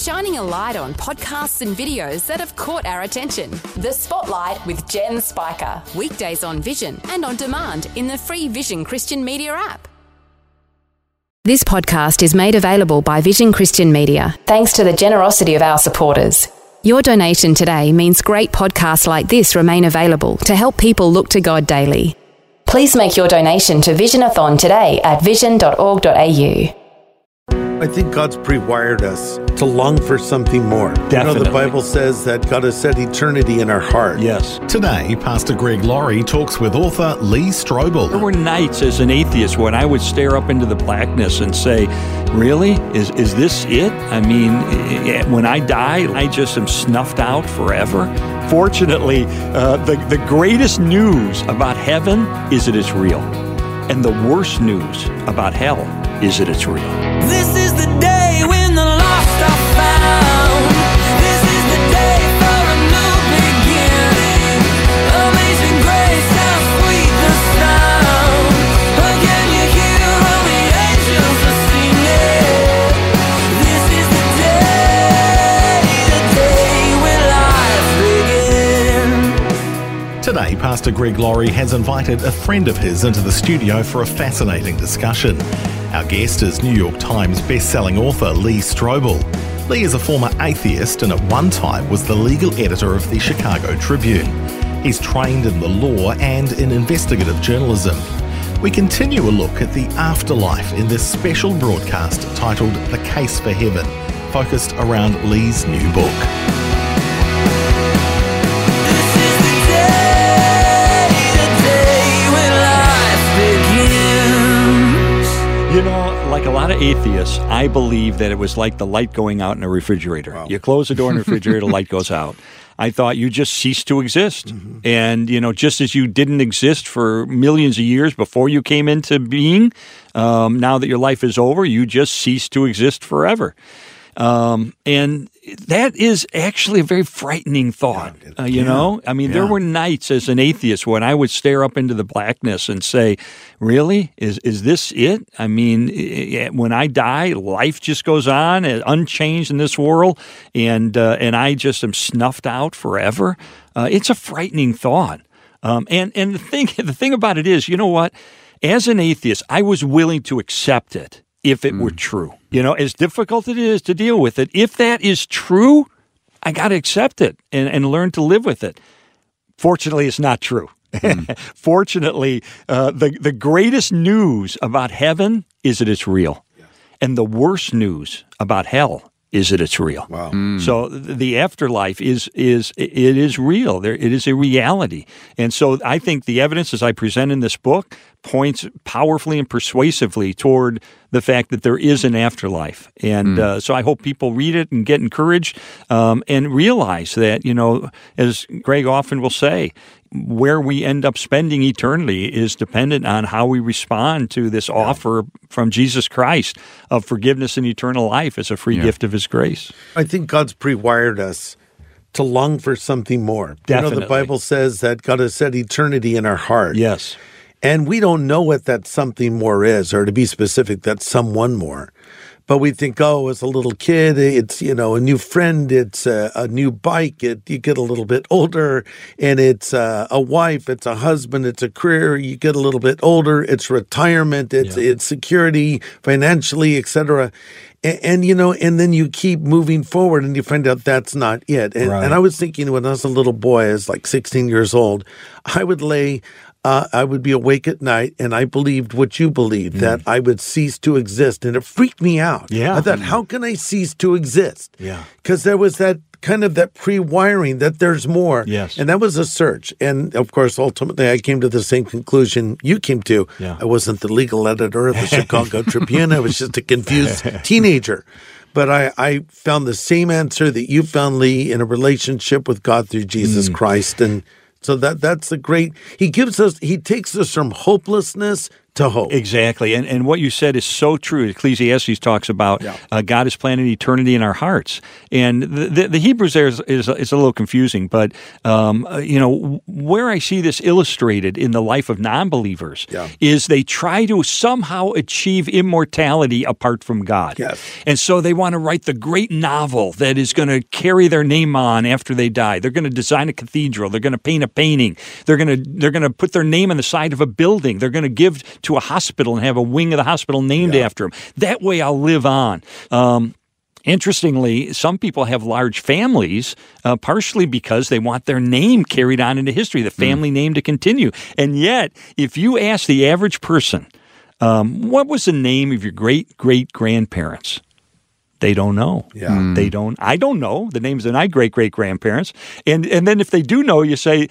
shining a light on podcasts and videos that have caught our attention. The Spotlight with Jen Spiker. Weekdays on Vision and on demand in the free Vision Christian Media app. This podcast is made available by Vision Christian Media thanks to the generosity of our supporters. Your donation today means great podcasts like this remain available to help people look to God daily. Please make your donation to Visionathon today at vision.org.au. I think God's pre-wired us to long for something more. You know, the Bible says that God has set eternity in our heart. Yes. Today, Pastor Greg Laurie talks with author Lee Strobel. There Strobel. were nights as an atheist when I would stare up into the blackness and say, Really? Is, is this it? I mean, eh, when I die, I just am snuffed out forever? Fortunately, uh, the, the greatest news about heaven is that it's real. And the worst news about hell is that it's real. This is the day when the lost are found. This is the day for a new beginning. Amazing grace, how sweet the sound. Again, you hear all the angels are singing. This is the day, the day when life begins. Today, Pastor Greg Laurie has invited a friend of his into the studio for a fascinating discussion. Our guest is New York Times best-selling author Lee Strobel. Lee is a former atheist and at one time was the legal editor of the Chicago Tribune. He's trained in the law and in investigative journalism. We continue a look at the afterlife in this special broadcast titled The Case for Heaven, focused around Lee's new book. Like a lot of atheists, I believe that it was like the light going out in a refrigerator. You close the door in the refrigerator, the light goes out. I thought you just ceased to exist. And, you know, just as you didn't exist for millions of years before you came into being, um, now that your life is over, you just cease to exist forever. Um, and that is actually a very frightening thought. Uh, you know, I mean, there were nights as an atheist when I would stare up into the blackness and say, "Really, is is this it?" I mean, when I die, life just goes on, uh, unchanged in this world, and uh, and I just am snuffed out forever. Uh, it's a frightening thought. Um, and and the thing the thing about it is, you know what? As an atheist, I was willing to accept it if it were hmm. true. You know, as difficult it is to deal with it, if that is true, I got to accept it and, and learn to live with it. Fortunately, it's not true. Hmm. Fortunately, uh, the, the greatest news about heaven is that it's real. And the worst news about hell is that it's real. Wow. So hmm. the afterlife is is it is real. There it is a reality. And so I think the evidence as I present in this book points powerfully and persuasively toward the fact that there is an afterlife. And uh, so I hope people read it and get encouraged um, and realize that you know, as Greg often will say, where we end up spending eternity is dependent on how we respond to this offer from Jesus Christ of forgiveness and eternal life as a free gift of His grace. I think God's pre-wired us to long for something more. You know, the Bible says that God has set eternity in our heart. Yes. And we don't know what that something more is, or to be specific, that someone more. But we think, oh, as a little kid, it's you know a new friend, it's a, a new bike. It, you get a little bit older, and it's uh, a wife, it's a husband, it's a career. You get a little bit older, it's retirement, it's it's security, financially, etc. And, and you know, and then you keep moving forward, and you find out that's not it. And, and I was thinking when I was a little boy, I was like 16 years old, I would lay uh, I would be awake at night and I believed what you believed that I would cease to exist. And it freaked me out. Yeah. I thought, how can I cease to exist? Yeah. Because there was that kind of that pre wiring that there's more. Yes. And that was a search. And of course, ultimately, I came to the same conclusion you came to. Yeah. I wasn't the legal editor of the Chicago Tribune, I was just a confused teenager. But I, I found the same answer that you found, Lee, in a relationship with God through Jesus Mm. Christ. And so that that's the great he gives us he takes us from hopelessness to hope. Exactly. And, and what you said is so true. Ecclesiastes talks about Yeah. uh, God is planting eternity in our hearts. And the, the, the Hebrews there is, is, is a little confusing, but, um, uh, you know, where I see this illustrated in the life of non believers Yeah. is they try to somehow achieve immortality apart from God. Yes. And so they want to write the great novel that is going to carry their name on after they die. They're going to design a cathedral. They're going to paint a painting. They're going to they're going to put their name on the side of a building. They're going to give to a hospital and have a wing of the hospital named after him. That way, I'll live on. Um, Interestingly, some people have large families, uh, partially because they want their name carried on into history, the family name to continue. And yet, if you ask the average person, um, what was the name of your great great grandparents? They don't know. Yeah. They don't. I don't know the names of my great great grandparents. And and then if they do know, you say,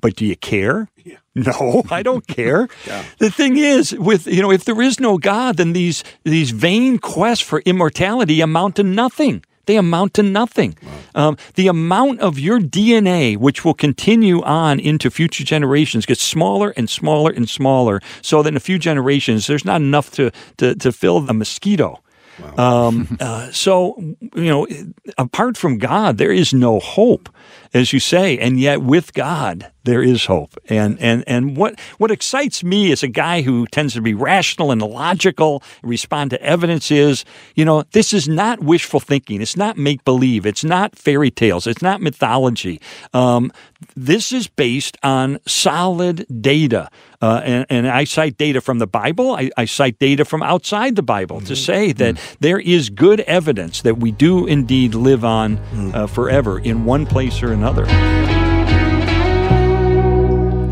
"But do you care?" No, I don't care. The thing is, with you know, if there is no God, then these these vain quests for immortality amount to nothing. They amount to nothing. Um, the amount of your DNA, which will continue on into future generations, gets smaller and smaller and smaller, so that in a few generations, there's not enough to to, to fill a mosquito. Um, uh, so, you know, apart from God, there is no hope, as you say, and yet with God, there is hope. And and and what what excites me as a guy who tends to be rational and logical, respond to evidence is, you know, this is not wishful thinking. It's not make believe. It's not fairy tales. It's not mythology. Um, this is based on solid data. Uh, and, and I cite data from the Bible. I, I cite data from outside the Bible to say that there is good evidence that we do indeed live on uh, forever in one place or another.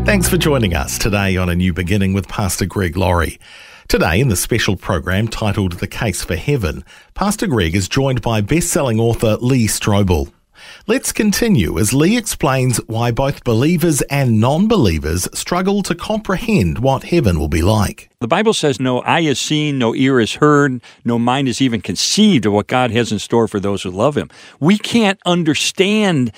Thanks for joining us today on A New Beginning with Pastor Greg Laurie. Today, in the special program titled The Case for Heaven, Pastor Greg is joined by best-selling author Lee Strobel. Let's continue as Lee explains why both believers and non-believers struggle to comprehend what heaven will be like. The Bible says, No eye has seen, no ear has heard, no mind has even conceived of what God has in store for those who love Him. We can't understand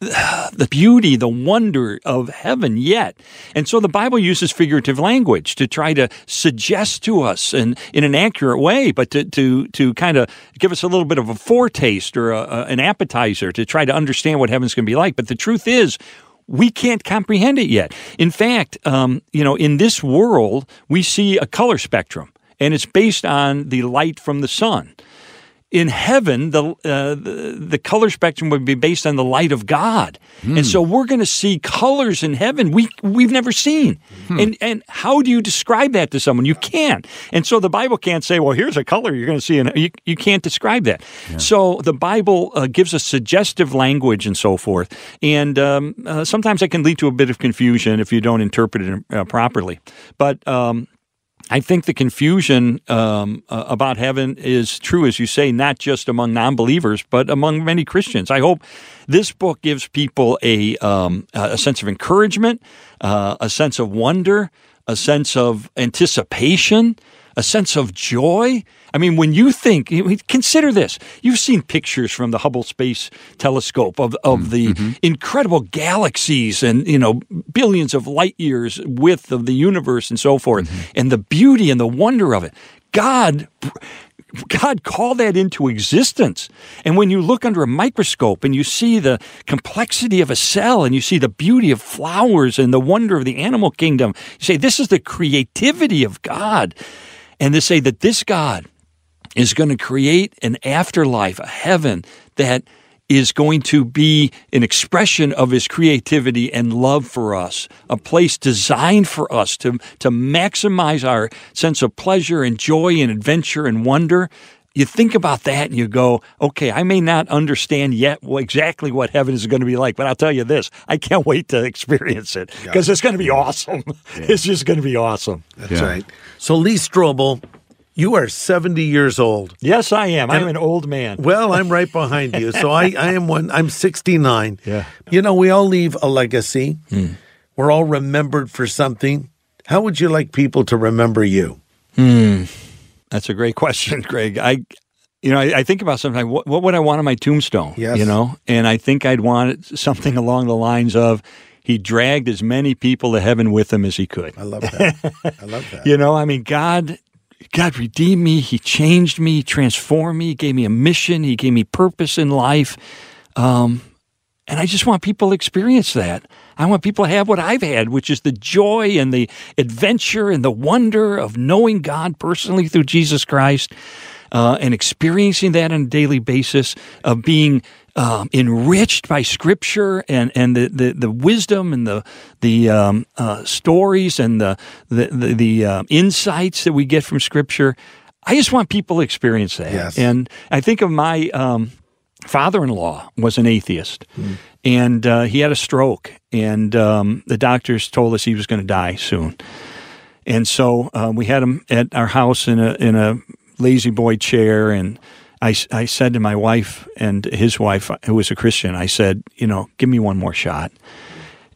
the beauty, the wonder of heaven yet. And so the Bible uses figurative language to try to suggest to us in, in an accurate way, but to, to, to kind of give us a little bit of a foretaste or a, a- an appetizer to try to understand what heaven's going to be like. But the truth is, we can't comprehend it yet. In fact, um, you know, in this world, we see a color spectrum, and it's based on the light from the sun. In heaven, the, uh, the the color spectrum would be based on the light of God, and so we're going to see colors in heaven we we've never seen. And and how do you describe that to someone? You can't. And so the Bible can't say, well, here's a color you're going to see, and you, you can't describe that. So the Bible uh, gives us suggestive language and so forth, and um, uh, sometimes that can lead to a bit of confusion if you don't interpret it uh, properly. But um, I think the confusion um, uh, about heaven is true, as you say, not just among non believers, but among many Christians. I hope this book gives people a, um, a sense of encouragement, uh, a sense of wonder, a sense of anticipation, a sense of joy. I mean, when you think, consider this. You've seen pictures from the Hubble Space Telescope of, of mm, the mm-hmm. incredible galaxies and, you know, billions of light years width of the universe and so forth, mm-hmm. and the beauty and the wonder of it. God. God called that into existence. And when you look under a microscope and you see the complexity of a cell and you see the beauty of flowers and the wonder of the animal kingdom, you say, This is the creativity of God. And to say that this God is going to create an afterlife, a heaven that is going to be an expression of his creativity and love for us, a place designed for us to, to maximize our sense of pleasure and joy and adventure and wonder. You think about that and you go, okay, I may not understand yet exactly what heaven is going to be like, but I'll tell you this I can't wait to experience it because it's going to be awesome. It's just going to be awesome. That's right. So, Lee Strobel, you are 70 years old. Yes, I am. I'm an old man. Well, I'm right behind you. So I, I am one. I'm 69. Yeah. You know, we all leave a legacy. Hmm. We're all remembered for something. How would you like people to remember you? Hmm. That's a great question, Greg. I, you know, I, I think about sometimes what, what would I want on my tombstone? Yes. You know, and I think I'd want something along the lines of, he dragged as many people to heaven with him as he could. I love that. I love that. You know, I mean, God, God redeemed me. He changed me, transformed me, he gave me a mission. He gave me purpose in life. Um, and I just want people to experience that. I want people to have what I've had, which is the joy and the adventure and the wonder of knowing God personally through Jesus Christ uh, and experiencing that on a daily basis, of being um, enriched by Scripture and, and the, the, the wisdom and the the um, uh, stories and the the the, the uh, insights that we get from Scripture. I just want people to experience that. Yes. And I think of my um, father-in-law was an atheist, and uh, he had a stroke, and um, the doctors told us he was going to die soon. And so uh, we had him at our house in a in a lazy boy chair, and I, I said to my wife and his wife, who was a Christian, I said, you know, give me one more shot.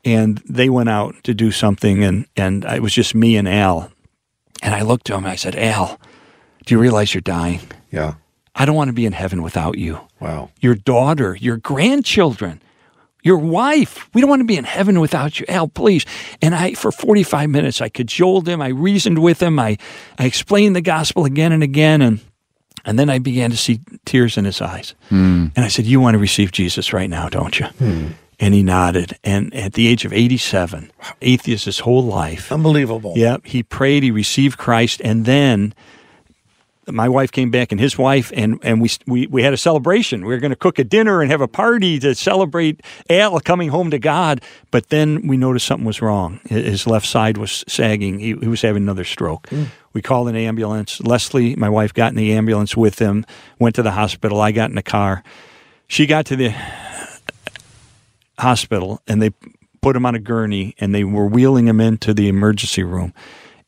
And they went out to do something, and and it was just me and Al. And I looked to him, and I said, Al, do you realize you're dying? Yeah. I don't want to be in heaven without you Wow. your daughter, your grandchildren, your wife. We don't want to be in heaven without you. Al, please. And I, for 45 minutes, I cajoled him. I reasoned with him. I, I explained the gospel again and again. And, and then I began to see tears in his eyes. Hmm. And I said, You want to receive Jesus right now, don't you? Hmm. And he nodded. And at the age of 87, atheist his whole life, Unbelievable. Yep. He prayed, he received Christ, and then my wife came back and his wife and and we we, we had a celebration. We were going to cook a dinner and have a party to celebrate Al coming home to God. But then we noticed something was wrong. His left side was sagging. He, he was having another stroke. Hmm. We called an ambulance. Leslie, my wife, got in the ambulance with him. Went to the hospital. I got in the car. She got to the hospital and they put him on a gurney and they were wheeling him into the emergency room.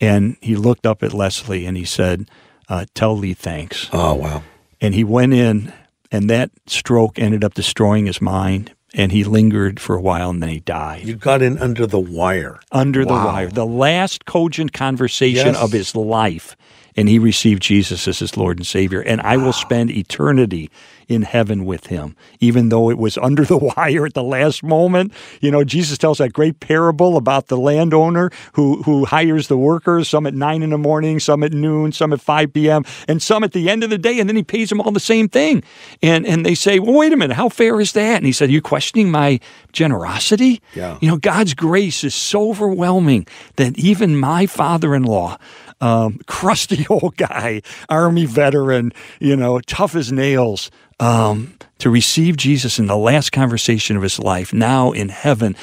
And he looked up at Leslie and he said, uh, Tell Lee thanks. Oh wow. And he went in, and that stroke ended up destroying his mind. And he lingered for a while and then he died You got in under the wire. under the wire. The last cogent conversation Yes. of his life. And he received Jesus as his Lord and Savior. And I will spend eternity in heaven with him, even though it was under the wire at the last moment. You know, Jesus tells that great parable about the landowner who, who hires the workers, some at nine in the morning, some at noon, some at 5 p.m., and some at the end of the day. And then he pays them all the same thing. And, and they say, well, wait a minute, how fair is that? And he said, Are you questioning my generosity? Yeah. You know, God's grace is so overwhelming that even my father in law, um, crusty old guy, army veteran, you know, tough as nails, um, to receive Jesus in the last conversation of his life, now in heaven,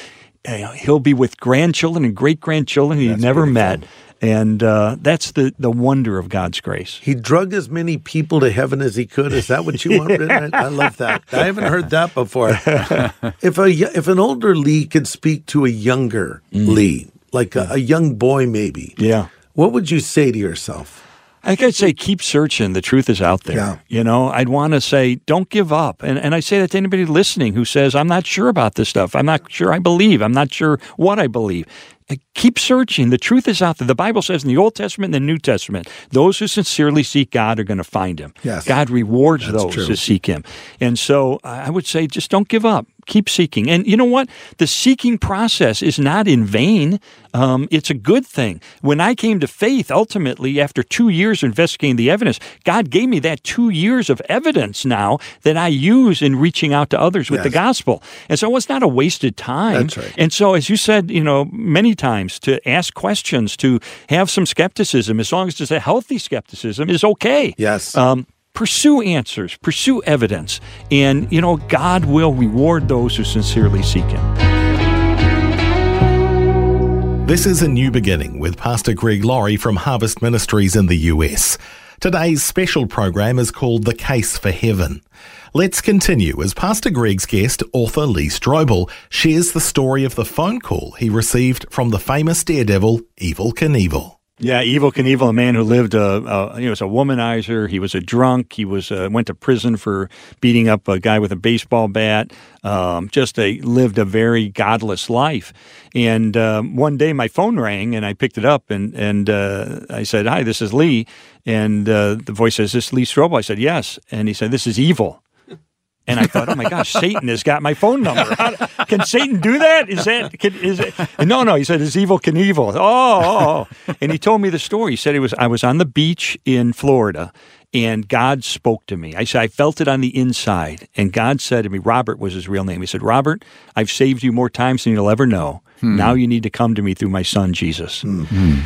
uh, he'll be with grandchildren and great grandchildren he'd never met. And uh, that's the, the wonder of God's grace. He drug as many people to heaven as he could. Is that what you wanted? I, I love that. I haven't heard that before. if a if an older Lee could speak to a younger Lee, like a, a young boy, maybe, Yeah. What would you say to yourself? I think I'd say keep searching. The truth is out there. Yeah. You know, I'd want to say don't give up. And, and I say that to anybody listening who says, I'm not sure about this stuff. I'm not sure I believe. I'm not sure what I believe. Keep searching. The truth is out there. The Bible says in the Old Testament and the New Testament, those who sincerely seek God are going to find him. Yes. God rewards That's those true. who seek him. And so I would say just don't give up. Keep seeking. And you know what? The seeking process is not in vain. Um, it's a good thing. When I came to faith, ultimately, after two years investigating the evidence, God gave me that two years of evidence now that I use in reaching out to others with the gospel. And so it's not a wasted time. That's right. And so, as you said, you know, many times to ask questions, to have some skepticism, as long as it's a healthy skepticism, is okay. Yes. Um, pursue answers, pursue evidence, and you know God will reward those who sincerely seek Him. This is A New Beginning with Pastor Greg Laurie from Harvest Ministries in the US. Today's special program is called The Case for Heaven. Let's continue as Pastor Greg's guest, author Lee Strobel, shares the story of the phone call he received from the famous daredevil, Evel Knievel. Yeah, Evel Knievel, a man who lived, uh, uh, he was a womanizer. He was a drunk. He was uh, went to prison for beating up a guy with a baseball bat. Um, just a lived a very godless life. And um, one day my phone rang, and I picked it up, and and uh, I said, "Hi, this is Lee." And uh, the voice says, "This is Lee Strobel." I said, "Yes." And he said, "This is Evel." And I thought, oh my gosh, Satan has got my phone number. How, can Satan do that? Is that can, is it? No, no. He said, "Is Evel Knievel?" Oh, oh, oh, and he told me the story. He said he was I was on the beach in Florida, and God spoke to me. I said I felt it on the inside, and God said to me, Robert was his real name. He said, Robert, I've saved you more times than you'll ever know. Hmm. Now you need to come to me through my son Jesus. Hmm. Hmm.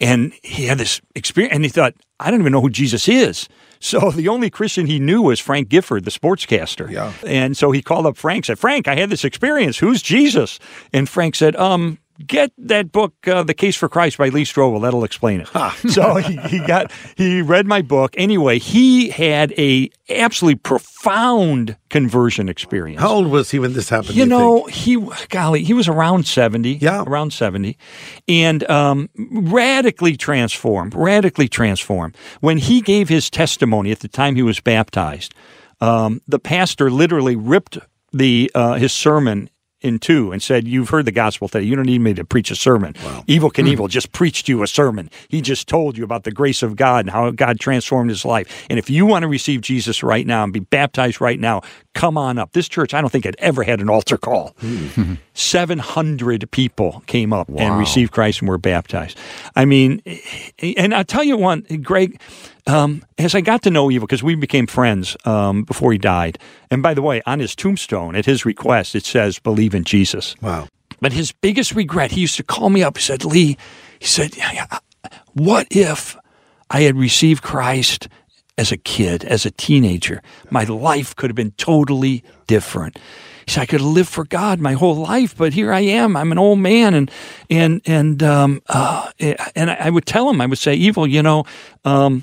And he had this experience, and he thought, I don't even know who Jesus is. So the only Christian he knew was Frank Gifford, the sportscaster. Yeah. And so he called up Frank, said, Frank, I had this experience. Who's Jesus? And Frank said, um, get that book, uh, The Case for Christ by Lee Strobel. That'll explain it. so he, he got, he read my book. Anyway, he had a absolutely profound conversion experience. How old was he when this happened? You do know, think? he golly, he was around seventy. Yeah. around seventy, and um, radically transformed. Radically transformed. When he gave his testimony at the time he was baptized, um, the pastor literally ripped the uh, his sermon in two and said, "You've heard the gospel today. You don't need me to preach a sermon. Evel Knievel hmm. just preached you a sermon. He just told you about the grace of God and how God transformed his life. And if you want to receive Jesus right now and be baptized right now, come on up. This church, I don't think had ever had an altar call. Hmm. Seven hundred people came up and received Christ and were baptized. I mean, and I'll tell you one, Greg. Um, as I got to know Evel, because we became friends um, before he died. And by the way, on his tombstone, at his request, it says, "Believe in Jesus." Wow. But his biggest regret, he used to call me up. He said, Lee, he said, what if I had received Christ as a kid, as a teenager? My life could have been totally different. He said, I could have lived for God my whole life, but here I am. I'm an old man, and and and um, uh, and I would tell him, I would say, "Evel, you know, um,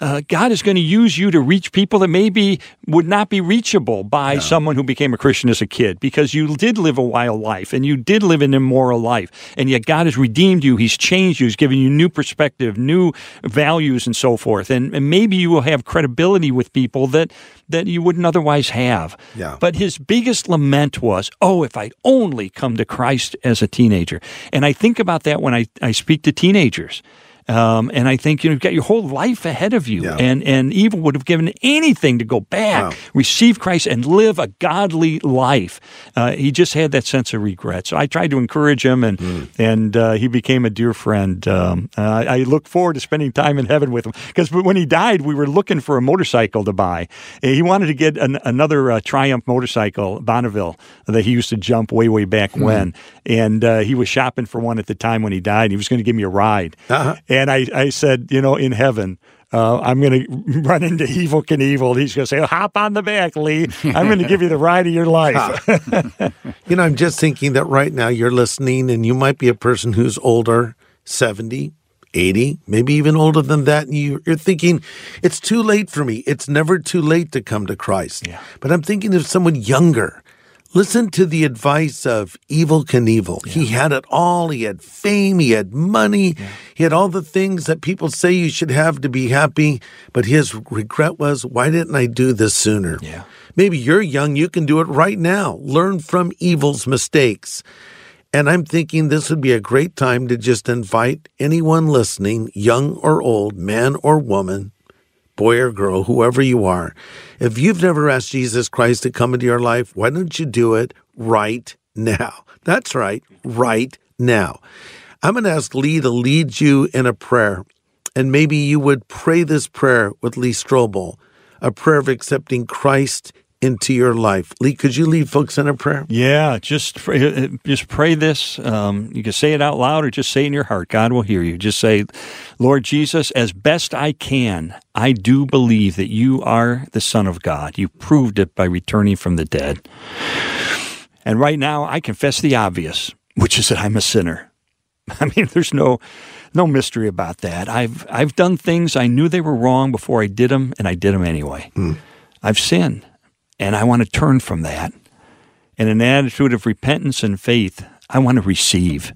uh, God is going to use you to reach people that maybe would not be reachable by someone who became a Christian as a kid because you did live a wild life and you did live an immoral life. And yet God has redeemed you. He's changed you. He's given you new perspective, new values, and so forth. And, and maybe you will have credibility with people that, that you wouldn't otherwise have. Yeah. But his biggest lament was, oh, if I'd only come to Christ as a teenager. And I think about that when I, I speak to teenagers. Um, and I think you know, you've got your whole life ahead of you, Yeah. and and Evel would have given anything to go back, Wow. receive Christ, and live a godly life. Uh, he just had that sense of regret. So I tried to encourage him, and Hmm. and uh, he became a dear friend. Um, uh, I look forward to spending time in heaven with him because when he died, we were looking for a motorcycle to buy. He wanted to get an, another uh, Triumph motorcycle, Bonneville, that he used to jump way way back Hmm. when, and uh, he was shopping for one at the time when he died. He was going to give me a ride. Uh-huh. And I, I said, you know, in heaven, uh, I'm going to run into Evel Knievel. He's going to say, hop on the back, Lee. I'm going to give you the ride of your life. You know, I'm just thinking that right now you're listening and you might be a person who's older, 70, 80, maybe even older than that. And you, you're thinking, it's too late for me. It's never too late to come to Christ. Yeah. But I'm thinking of someone younger. Listen to the advice of Evel Knievel. He had it all. He had fame. He had money. He had all the things that people say you should have to be happy. But his regret was, why didn't I do this sooner? Yeah. Maybe you're young, you can do it right now. Learn from Evel's mistakes. And I'm thinking this would be a great time to just invite anyone listening, young or old, man or woman, boy or girl, whoever you are. If you've never asked Jesus Christ to come into your life, why don't you do it right now? That's right, right now. I'm going to ask Lee to lead you in a prayer. And maybe you would pray this prayer with Lee Strobel, a prayer of accepting Christ into your life. Lee, could you lead folks in a prayer? yeah, just pray, uh, just pray this. Um, you can say it out loud or just say it in your heart. God will hear you. Just say, Lord Jesus, as best I can, I do believe that you are the Son of God. You proved it by returning from the dead. And right now, I confess the obvious, which is that I'm a sinner. I mean, there's no no mystery about that. I've I've done things I knew they were wrong before I did them, and I did them anyway. I've sinned, and I want to turn from that. In an attitude of repentance and faith, I want to receive.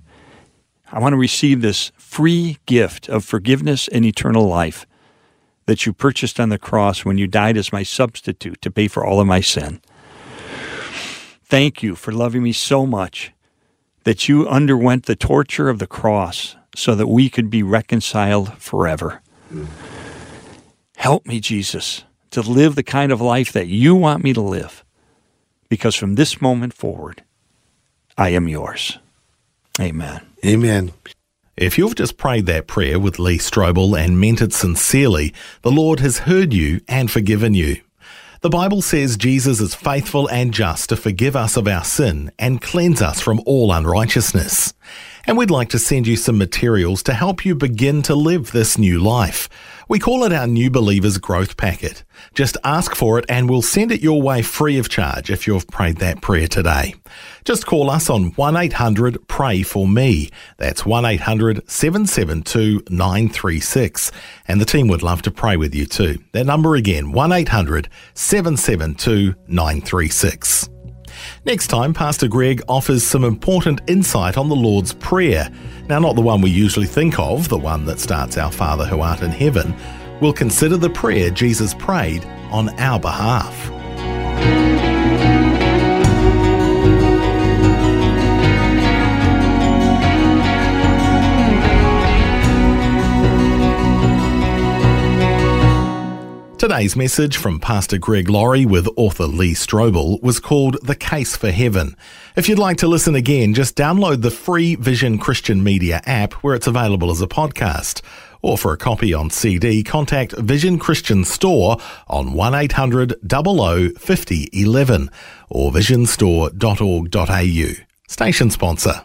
I want to receive this free gift of forgiveness and eternal life that you purchased on the cross when you died as my substitute to pay for all of my sin. Thank you for loving me so much that you underwent the torture of the cross so that we could be reconciled forever. Mm. Help me, Jesus, to live the kind of life that you want me to live. because from this moment forward, I am yours. Amen. Amen. If you've just prayed that prayer with Lee Strobel and meant it sincerely, the Lord has heard you and forgiven you. The Bible says Jesus is faithful and just to forgive us of our sin and cleanse us from all unrighteousness. And we'd like to send you some materials to help you begin to live this new life. We call it our New Believers Growth Packet. Just ask for it and we'll send it your way free of charge if you've prayed that prayer today. Just call us on 1800 Pray For Me. That's 1800 772 936. And the team would love to pray with you too. That number again, 1800 772 936. Next time, Pastor Greg offers some important insight on the Lord's Prayer. Now, not the one we usually think of, the one that starts Our Father who art in heaven. We'll consider the prayer Jesus prayed on our behalf. Today's message from Pastor Greg Laurie with author Lee Strobel was called The Case for Heaven. If you'd like to listen again, just download the free Vision Christian Media app where it's available as a podcast. Or for a copy on CD, contact Vision Christian Store on 1800 00 50 11 or visionstore.org.au. Station sponsor.